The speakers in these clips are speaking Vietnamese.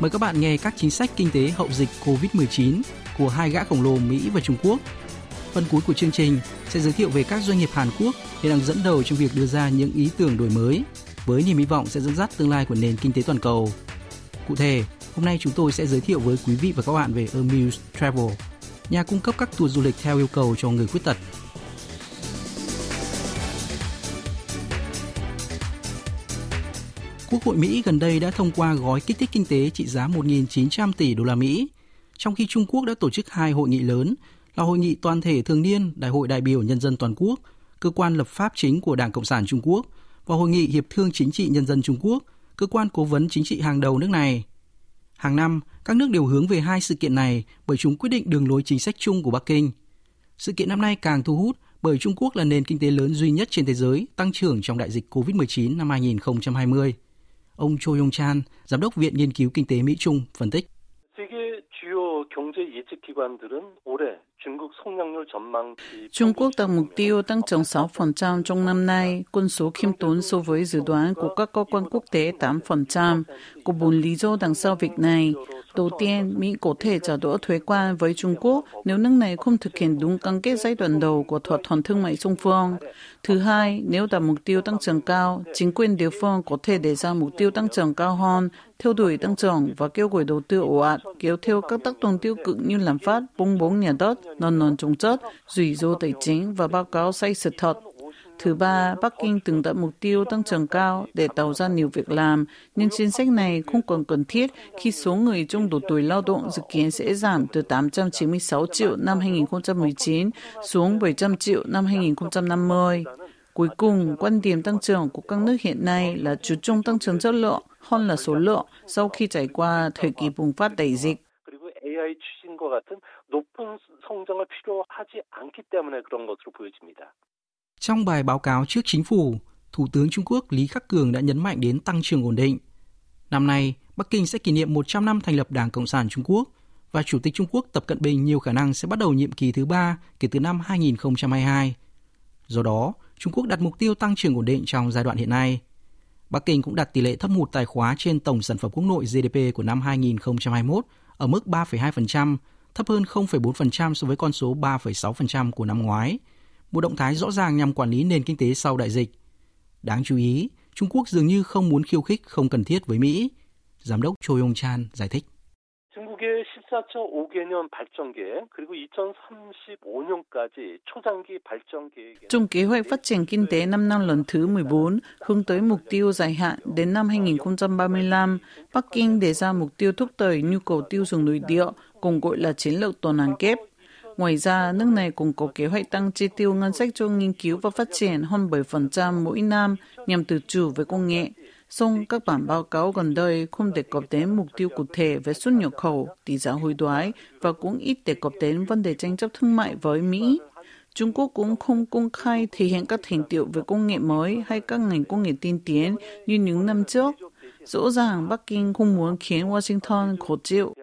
mời các bạn nghe các chính sách kinh tế hậu dịch Covid-19 của hai gã khổng lồ Mỹ và Trung Quốc. Phần cuối của chương trình sẽ giới thiệu về các doanh nghiệp Hàn Quốc hiện đang dẫn đầu trong việc đưa ra những ý tưởng đổi mới với niềm hy vọng sẽ dẫn dắt tương lai của nền kinh tế toàn cầu. Cụ thể, hôm nay chúng tôi sẽ giới thiệu với quý vị và các bạn về Amuse Travel, nhà cung cấp các tour du lịch theo yêu cầu cho người khuyết tật Quốc hội Mỹ gần đây đã thông qua gói kích thích kinh tế trị giá 1.900 tỷ đô la Mỹ, trong khi Trung Quốc đã tổ chức hai hội nghị lớn là hội nghị toàn thể thường niên Đại hội đại biểu nhân dân toàn quốc, cơ quan lập pháp chính của Đảng Cộng sản Trung Quốc và hội nghị Hiệp thương chính trị nhân dân Trung Quốc, cơ quan cố vấn chính trị hàng đầu nước này. Hàng năm, các nước đều hướng về hai sự kiện này bởi chúng quyết định đường lối chính sách chung của Bắc Kinh. Sự kiện năm nay càng thu hút bởi Trung Quốc là nền kinh tế lớn duy nhất trên thế giới tăng trưởng trong đại dịch COVID-19 năm 2020. Ông Cho Yong Chan, Giám đốc Viện Nghiên cứu Kinh tế Mỹ Trung, phân tích. Trung Quốc đặt mục tiêu tăng trưởng 6% trong năm nay, quân số khiêm tốn so với dự đoán của các cơ quan quốc tế 8%. Có bốn lý do đằng sau việc này. Đầu tiên, Mỹ có thể trả đũa thuế quan với Trung Quốc nếu nước này không thực hiện đúng cam kết giai đoạn đầu của thỏa thuận thương mại song phương. Thứ hai, nếu đặt mục tiêu tăng trưởng cao, chính quyền địa phương có thể đề ra mục tiêu tăng trưởng cao hơn, theo đuổi tăng trưởng và kêu gọi đầu tư ồ ạt, kéo theo các tác động tiêu cực như như làm phát, bung bóng nhà đất, non non trồng chất, rủi ro tài chính và báo cáo sai sự thật. Thứ ba, Bắc Kinh từng đặt mục tiêu tăng trưởng cao để tạo ra nhiều việc làm, nhưng chính sách này không còn cần thiết khi số người trong độ tuổi lao động dự kiến sẽ giảm từ 896 triệu năm 2019 xuống 700 triệu năm 2050. Cuối cùng, quan điểm tăng trưởng của các nước hiện nay là chú trọng tăng trưởng chất lượng hơn là số lượng sau khi trải qua thời kỳ bùng phát đại dịch. AI 추진과 같은 높은 성장을 필요하지 않기 때문에 그런 것으로 보여집니다. Trong bài báo cáo trước chính phủ, Thủ tướng Trung Quốc Lý Khắc Cường đã nhấn mạnh đến tăng trưởng ổn định. Năm nay, Bắc Kinh sẽ kỷ niệm 100 năm thành lập Đảng Cộng sản Trung Quốc và Chủ tịch Trung Quốc Tập Cận Bình nhiều khả năng sẽ bắt đầu nhiệm kỳ thứ ba kể từ năm 2022. Do đó, Trung Quốc đặt mục tiêu tăng trưởng ổn định trong giai đoạn hiện nay. Bắc Kinh cũng đặt tỷ lệ thâm hụt tài khóa trên tổng sản phẩm quốc nội GDP của năm 2021 ở mức 3,2%, thấp hơn 0,4% so với con số 3,6% của năm ngoái – một động thái rõ ràng nhằm quản lý nền kinh tế sau đại dịch. Đáng chú ý, Trung Quốc dường như không muốn khiêu khích không cần thiết với Mỹ. Giám đốc Cho Yong Chan giải thích. 중국의 14.5개년 발전 계획 그리고 2035년까지 초장기 발전 계획 Trong kế hoạch phát triển kinh tế 5 năm lần thứ 14 hướng tới mục tiêu dài hạn đến năm 2035, Bắc Kinh đề ra mục tiêu thúc đẩy nhu cầu tiêu dùng nội địa, cùng gọi là chiến lược toàn hàn kép Ngoài ra, nước này cũng có kế hoạch tăng chi tiêu ngân sách cho nghiên cứu và phát triển hơn 7% mỗi năm nhằm tự chủ với công nghệ. song các bản báo cáo gần đây không đề cập đến mục tiêu cụ thể về xuất nhập khẩu, tỷ giá hối đoái và cũng ít đề cập đến vấn đề tranh chấp thương mại với Mỹ. Trung Quốc cũng không công khai thể hiện các thành tiệu về công nghệ mới hay các ngành công nghệ tiên tiến như những năm trước. Rõ ràng Bắc Kinh không muốn khiến Washington khổ chịu.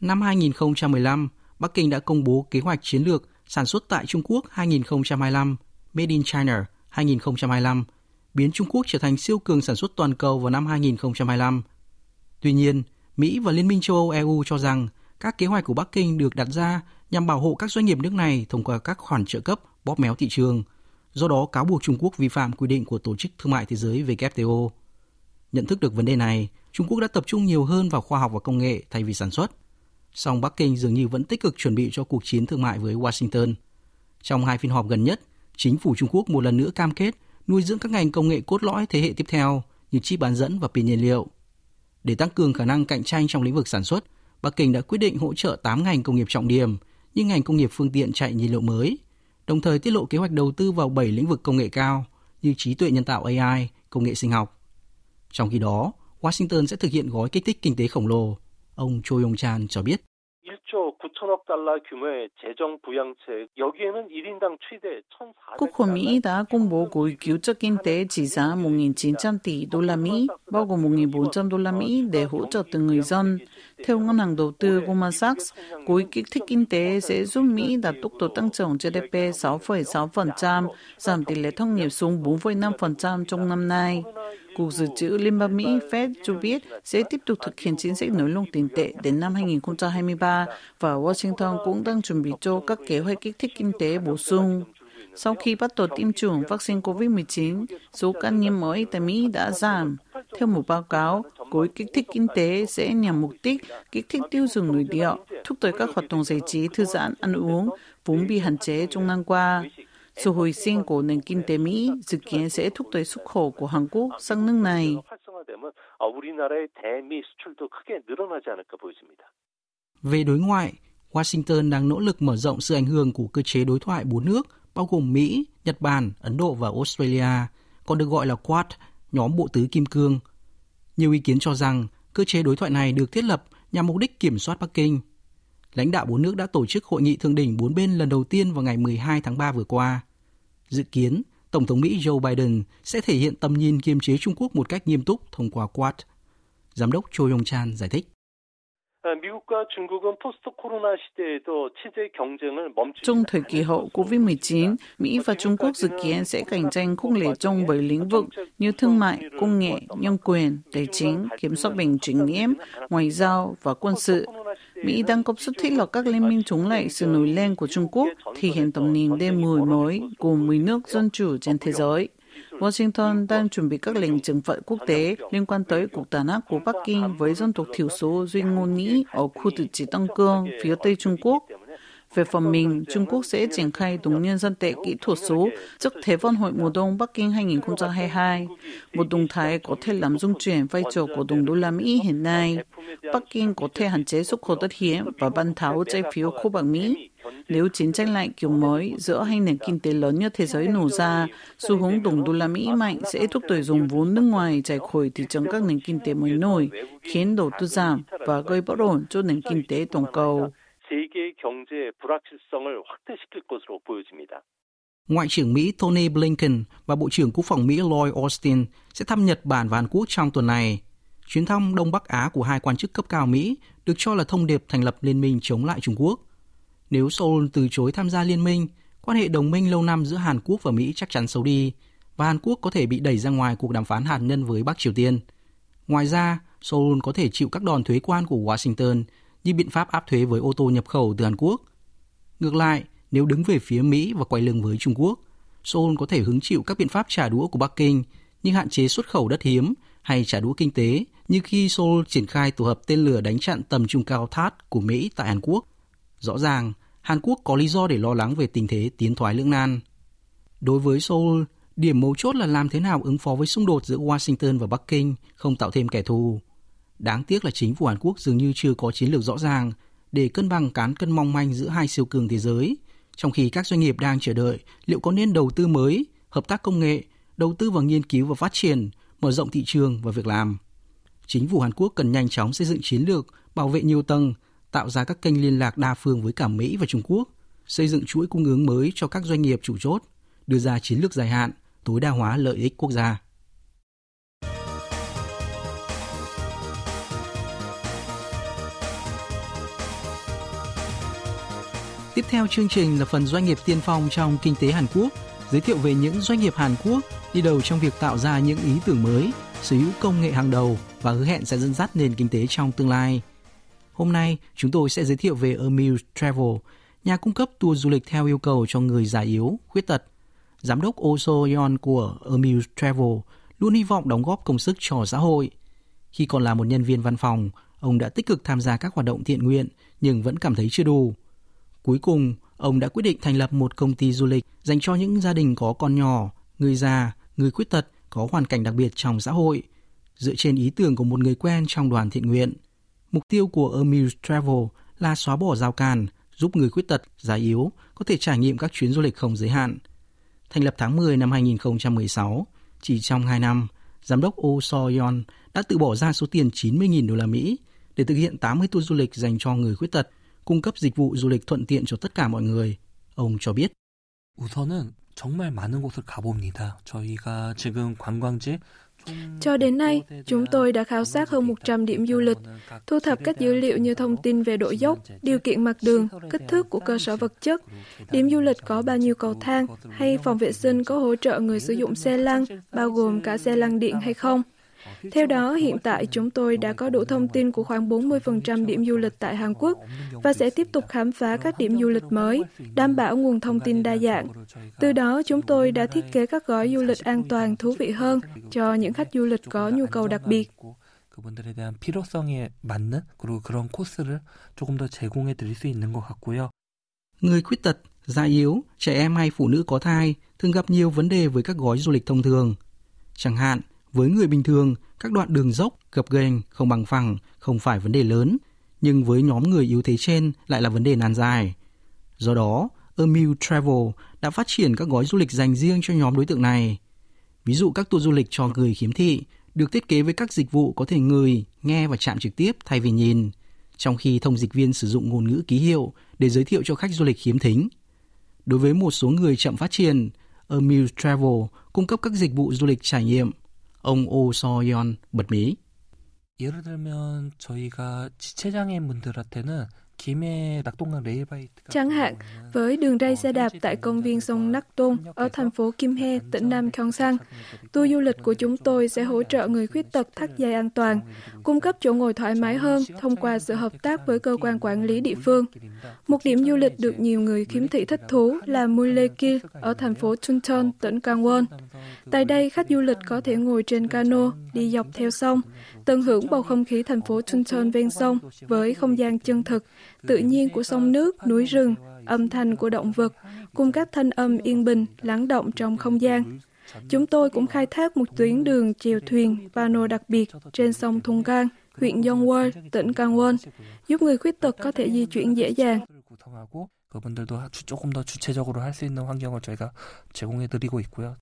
Năm 2015, Bắc Kinh đã công bố kế hoạch chiến lược sản xuất tại Trung Quốc 2025, Made in China 2025, biến Trung Quốc trở thành siêu cường sản xuất toàn cầu vào năm 2025. Tuy nhiên, Mỹ và Liên minh châu Âu EU cho rằng các kế hoạch của Bắc Kinh được đặt ra nhằm bảo hộ các doanh nghiệp nước này thông qua các khoản trợ cấp bóp méo thị trường, do đó cáo buộc Trung Quốc vi phạm quy định của Tổ chức Thương mại Thế giới WTO. Nhận thức được vấn đề này, Trung Quốc đã tập trung nhiều hơn vào khoa học và công nghệ thay vì sản xuất. Song Bắc Kinh dường như vẫn tích cực chuẩn bị cho cuộc chiến thương mại với Washington. Trong hai phiên họp gần nhất, chính phủ Trung Quốc một lần nữa cam kết nuôi dưỡng các ngành công nghệ cốt lõi thế hệ tiếp theo như chip bán dẫn và pin nhiên liệu. Để tăng cường khả năng cạnh tranh trong lĩnh vực sản xuất, Bắc Kinh đã quyết định hỗ trợ 8 ngành công nghiệp trọng điểm như ngành công nghiệp phương tiện chạy nhiên liệu mới, đồng thời tiết lộ kế hoạch đầu tư vào 7 lĩnh vực công nghệ cao như trí tuệ nhân tạo AI, công nghệ sinh học, Trong khi đó, Washington sẽ thực hiện gói kích thích kinh tế khổng lồ. Ông Cho Yong Chan cho biết. Quốc hội Mỹ đã công bố gói cứu trợ kinh tế trị giá 1.900 tỷ đô la Mỹ, bao gồm 1.400 đô la Mỹ để hỗ trợ từng người dân. Theo ngân hàng đầu tư Goldman Sachs, gói kích thích kinh tế sẽ giúp Mỹ đạt tốc độ tăng trưởng GDP 6,6%, giảm tỷ lệ thất nghiệp xuống 4,5% trong năm nay. Cục Dự trữ Liên bang Mỹ Fed cho biết sẽ tiếp tục thực hiện chính sách nới lỏng tiền tệ đến năm 2023 và Washington cũng đang chuẩn bị cho các kế hoạch kích thích kinh tế bổ sung. Sau khi bắt đầu tiêm chủng vaccine COVID-19, số ca nhiễm mới tại Mỹ đã giảm. Theo một báo cáo, gói kích thích kinh tế sẽ nhằm mục đích kích thích tiêu dùng nội địa, thúc đẩy các hoạt động giải trí, thư giãn, ăn uống, vốn bị hạn chế trong năm qua. Sự hồi sinh của nền kinh tế Mỹ dự kiến sẽ thúc đẩy xuất khẩu của Hàn Quốc sang nước này. Về đối ngoại, Washington đang nỗ lực mở rộng sự ảnh hưởng của cơ chế đối thoại bốn nước bao gồm Mỹ, Nhật Bản, Ấn Độ và Australia, còn được gọi là Quad, nhóm bộ tứ kim cương. Nhiều ý kiến cho rằng cơ chế đối thoại này được thiết lập nhằm mục đích kiểm soát Bắc Kinh – lãnh đạo bốn nước đã tổ chức hội nghị thượng đỉnh bốn bên lần đầu tiên vào ngày 12 tháng 3 vừa qua. Dự kiến, Tổng thống Mỹ Joe Biden sẽ thể hiện tầm nhìn kiềm chế Trung Quốc một cách nghiêm túc thông qua Quad. Giám đốc Cho Yong Chan giải thích. Trong thời kỳ hậu COVID-19, Mỹ và Trung Quốc dự kiến sẽ cạnh tranh khốc liệt trong bảy lĩnh vực như thương mại, công nghệ, nhân quyền, tài chính, kiểm soát bệnh truyền nhiễm, ngoại giao và quân sự. Mỹ đang cấp suất thiết lập các liên minh chống lại sự nổi lên của Trung Quốc, thể hiện tầm nhìn đêm mười mới của 10 nước dân chủ trên thế giới. Washington đang chuẩn bị các lệnh trừng phạt quốc tế liên quan tới cuộc tàn ác của Bắc Kinh với dân tộc thiểu số duy ngôn Mỹ ở khu tự trị Tăng Cương, phía Tây Trung Quốc. Về phần mình, Trung Quốc sẽ triển khai đồng nhân dân tệ kỹ thuật số trước Thế vận hội mùa đông Bắc Kinh 2022, một động thái có thể làm dung chuyển vai trò của đồng đô la Mỹ hiện nay. Bắc Kinh có thể hạn chế xuất khẩu đất hiếm và ban tháo trái phiếu khu bạc Mỹ. Nếu chiến tranh lạnh kiểu mới giữa hai nền kinh tế lớn nhất thế giới nổ ra, xu hướng đồng đô la Mỹ mạnh sẽ thúc đẩy dùng vốn nước ngoài chạy khỏi thị trường các nền kinh tế mới nổi, khiến đầu tư giảm và gây bất ổn cho nền kinh tế toàn cầu. Ngoại trưởng Mỹ Tony Blinken và Bộ trưởng Quốc phòng Mỹ Lloyd Austin sẽ thăm Nhật Bản và Hàn Quốc trong tuần này. Chuyến thăm Đông Bắc Á của hai quan chức cấp cao Mỹ được cho là thông điệp thành lập liên minh chống lại Trung Quốc. Nếu Seoul từ chối tham gia liên minh, quan hệ đồng minh lâu năm giữa Hàn Quốc và Mỹ chắc chắn xấu đi và Hàn Quốc có thể bị đẩy ra ngoài cuộc đàm phán hạt nhân với Bắc Triều Tiên. Ngoài ra, Seoul có thể chịu các đòn thuế quan của Washington như biện pháp áp thuế với ô tô nhập khẩu từ Hàn Quốc. Ngược lại, nếu đứng về phía Mỹ và quay lưng với Trung Quốc, Seoul có thể hứng chịu các biện pháp trả đũa của Bắc Kinh như hạn chế xuất khẩu đất hiếm hay trả đũa kinh tế như khi Seoul triển khai tổ hợp tên lửa đánh chặn tầm trung cao THAAD của Mỹ tại Hàn Quốc. Rõ ràng, Hàn Quốc có lý do để lo lắng về tình thế tiến thoái lưỡng nan. Đối với Seoul, điểm mấu chốt là làm thế nào ứng phó với xung đột giữa Washington và Bắc Kinh, không tạo thêm kẻ thù. Đáng tiếc là chính phủ Hàn Quốc dường như chưa có chiến lược rõ ràng để cân bằng cán cân mong manh giữa hai siêu cường thế giới, trong khi các doanh nghiệp đang chờ đợi liệu có nên đầu tư mới, hợp tác công nghệ, đầu tư vào nghiên cứu và phát triển, mở rộng thị trường và việc làm. Chính phủ Hàn Quốc cần nhanh chóng xây dựng chiến lược bảo vệ nhiều tầng, tạo ra các kênh liên lạc đa phương với cả Mỹ và Trung Quốc, xây dựng chuỗi cung ứng mới cho các doanh nghiệp chủ chốt, đưa ra chiến lược dài hạn, tối đa hóa lợi ích quốc gia. Tiếp theo chương trình là phần doanh nghiệp tiên phong trong kinh tế Hàn Quốc, giới thiệu về những doanh nghiệp Hàn Quốc đi đầu trong việc tạo ra những ý tưởng mới, sở hữu công nghệ hàng đầu và hứa hẹn sẽ dẫn dắt nền kinh tế trong tương lai. Hôm nay, chúng tôi sẽ giới thiệu về Amuse Travel, nhà cung cấp tour du lịch theo yêu cầu cho người già yếu, khuyết tật. Giám đốc Oh So Yeon của Amuse Travel luôn hy vọng đóng góp công sức cho xã hội. Khi còn là một nhân viên văn phòng, ông đã tích cực tham gia các hoạt động thiện nguyện nhưng vẫn cảm thấy chưa đủ. Cuối cùng, ông đã quyết định thành lập một công ty du lịch dành cho những gia đình có con nhỏ, người già, người khuyết tật có hoàn cảnh đặc biệt trong xã hội, dựa trên ý tưởng của một người quen trong đoàn thiện nguyện. Mục tiêu của Amuse Travel là xóa bỏ rào cản, giúp người khuyết tật, già yếu có thể trải nghiệm các chuyến du lịch không giới hạn. Thành lập tháng 10 năm 2016, chỉ trong 2 năm, giám đốc Oh So Yeon đã tự bỏ ra số tiền 90.000 đô la Mỹ để thực hiện 80 tour du lịch dành cho người khuyết tật, cung cấp dịch vụ du lịch thuận tiện cho tất cả mọi người. Ông cho biết. 우선은 정말 많은 곳을 가봅니다. 저희가 지금 관광지 cho đến nay, chúng tôi đã khảo sát hơn 100 điểm du lịch, thu thập các dữ liệu như thông tin về độ dốc, điều kiện mặt đường, kích thước của cơ sở vật chất, điểm du lịch có bao nhiêu cầu thang, hay phòng vệ sinh có hỗ trợ người sử dụng xe lăn, bao gồm cả xe lăn điện hay không. Theo đó, hiện tại chúng tôi đã có đủ thông tin của khoảng 40% điểm du lịch tại Hàn Quốc và sẽ tiếp tục khám phá các điểm du lịch mới, đảm bảo nguồn thông tin đa dạng. Từ đó, chúng tôi đã thiết kế các gói du lịch an toàn thú vị hơn cho những khách du lịch có nhu cầu đặc biệt. 그분들에 대한 필요성에 맞는 그리고 그런 코스를 조금 더 제공해 드릴 수 있는 것 같고요. Người khuyết tật, già yếu, trẻ em hay phụ nữ có thai thường gặp nhiều vấn đề với các gói du lịch thông thường. Chẳng hạn, với người bình thường, các đoạn đường dốc, gập ghềnh, không bằng phẳng không phải vấn đề lớn, nhưng với nhóm người yếu thế trên lại là vấn đề nan dài. Do đó, Amuse Travel đã phát triển các gói du lịch dành riêng cho nhóm đối tượng này. Ví dụ các tour du lịch cho người khiếm thị được thiết kế với các dịch vụ có thể người, nghe và chạm trực tiếp thay vì nhìn, trong khi thông dịch viên sử dụng ngôn ngữ ký hiệu để giới thiệu cho khách du lịch khiếm thính. Đối với một số người chậm phát triển, Amuse Travel cung cấp các dịch vụ du lịch trải nghiệm Ông Oh So-yeon bật mí. 예를 들면 저희가 지체장애인 분들한테는 Chẳng hạn, với đường ray xe đạp tại công viên sông Nắc Tôn ở thành phố Kim He, tỉnh Nam Gyeongsang, tour du lịch của chúng tôi sẽ hỗ trợ người khuyết tật thắt dây an toàn, cung cấp chỗ ngồi thoải mái hơn thông qua sự hợp tác với cơ quan quản lý địa phương. Một điểm du lịch được nhiều người khiếm thị thích thú là Mulekil ở thành phố Chuncheon, tỉnh Gangwon. Tại đây, khách du lịch có thể ngồi trên cano, đi dọc theo sông, tận hưởng bầu không khí thành phố Chuncheon ven sông với không gian chân thực, tự nhiên của sông nước, núi rừng, âm thanh của động vật, cùng các thanh âm yên bình, lắng động trong không gian. Chúng tôi cũng khai thác một tuyến đường chèo thuyền pano đặc biệt trên sông Thung Gang, huyện Yongwon, tỉnh Gangwon, giúp người khuyết tật có thể di chuyển dễ dàng. 그분들도 조금 더 주체적으로 할 수 있는 환경을 저희가 제공해 드리고 있고요.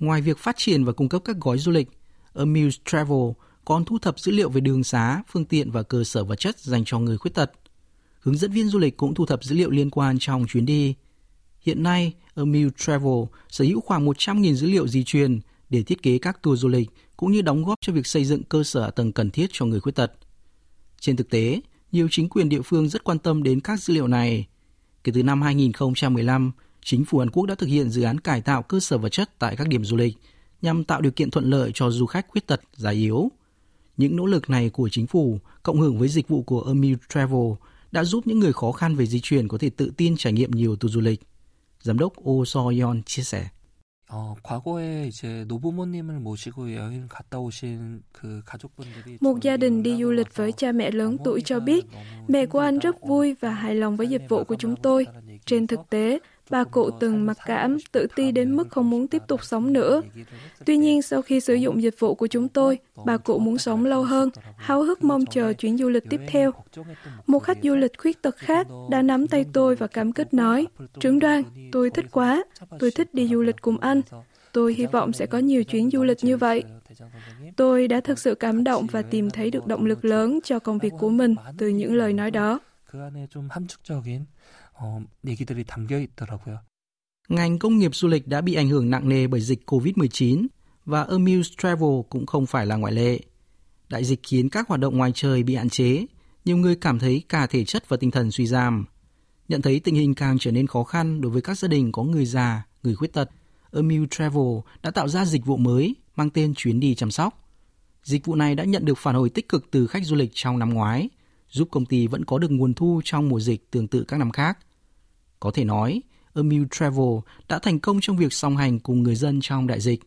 Ngoài việc phát triển và cung cấp các gói du lịch, Amuse Travel còn thu thập dữ liệu về đường xá, phương tiện và cơ sở vật chất dành cho người khuyết tật. Hướng dẫn viên du lịch cũng thu thập dữ liệu liên quan trong chuyến đi. Hiện nay, Amil Travel sở hữu khoảng 100.000 dữ liệu di truyền để thiết kế các tour du lịch cũng như đóng góp cho việc xây dựng cơ sở tầng cần thiết cho người khuyết tật. Trên thực tế, nhiều chính quyền địa phương rất quan tâm đến các dữ liệu này. Kể từ năm 2015, chính phủ Hàn Quốc đã thực hiện dự án cải tạo cơ sở vật chất tại các điểm du lịch nhằm tạo điều kiện thuận lợi cho du khách khuyết tật, già yếu. Những nỗ lực này của chính phủ, cộng hưởng với dịch vụ của Amir Travel, đã giúp những người khó khăn về di chuyển có thể tự tin trải nghiệm nhiều tour du lịch. Giám đốc Oh So-yeon chia sẻ. Một gia đình đi du lịch với cha mẹ lớn tuổi cho biết, mẹ của anh rất vui và hài lòng với dịch vụ của chúng tôi. Trên thực tế, bà cụ từng mặc cảm, tự ti đến mức không muốn tiếp tục sống nữa. Tuy nhiên, sau khi sử dụng dịch vụ của chúng tôi, bà cụ muốn sống lâu hơn, háo hức mong chờ chuyến du lịch tiếp theo. Một khách du lịch khuyết tật khác đã nắm tay tôi và cảm kích nói, Trưởng đoàn, tôi thích quá, tôi thích đi du lịch cùng anh. Tôi hy vọng sẽ có nhiều chuyến du lịch như vậy. Tôi đã thực sự cảm động và tìm thấy được động lực lớn cho công việc của mình từ những lời nói đó. 어, 얘기들이 담겨 있더라고요. Ngành công nghiệp du lịch đã bị ảnh hưởng nặng nề bởi dịch COVID-19 và Amuse Travel cũng không phải là ngoại lệ. Đại dịch khiến các hoạt động ngoài trời bị hạn chế, nhiều người cảm thấy cả thể chất và tinh thần suy giảm. Nhận thấy tình hình càng trở nên khó khăn đối với các gia đình có người già, người khuyết tật, Amuse Travel đã tạo ra dịch vụ mới mang tên chuyến đi chăm sóc. Dịch vụ này đã nhận được phản hồi tích cực từ khách du lịch trong năm ngoái, giúp công ty vẫn có được nguồn thu trong mùa dịch tương tự các năm khác – có thể nói, Amil Travel đã thành công trong việc song hành cùng người dân trong đại dịch.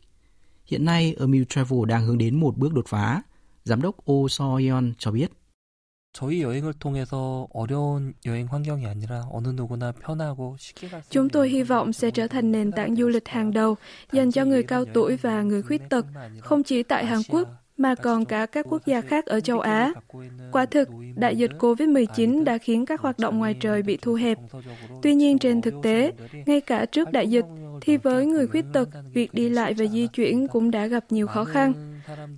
Hiện nay, Amil Travel đang hướng đến một bước đột phá. Giám đốc Oh Soyeon cho biết. Chúng tôi hy vọng sẽ trở thành nền tảng du lịch hàng đầu dành cho người cao tuổi và người khuyết tật, không chỉ tại Hàn Quốc mà còn cả các quốc gia khác ở châu Á. Quả thực, đại dịch COVID-19 đã khiến các hoạt động ngoài trời bị thu hẹp. Tuy nhiên trên thực tế, ngay cả trước đại dịch, thì với người khuyết tật, việc đi lại và di chuyển cũng đã gặp nhiều khó khăn.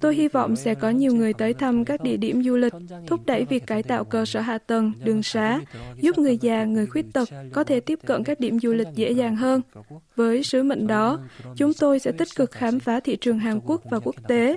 Tôi hy vọng sẽ có nhiều người tới thăm các địa điểm du lịch, thúc đẩy việc cải tạo cơ sở hạ tầng, đường xá, giúp người già, người khuyết tật có thể tiếp cận các điểm du lịch dễ dàng hơn. Với sứ mệnh đó, chúng tôi sẽ tích cực khám phá thị trường Hàn Quốc và quốc tế,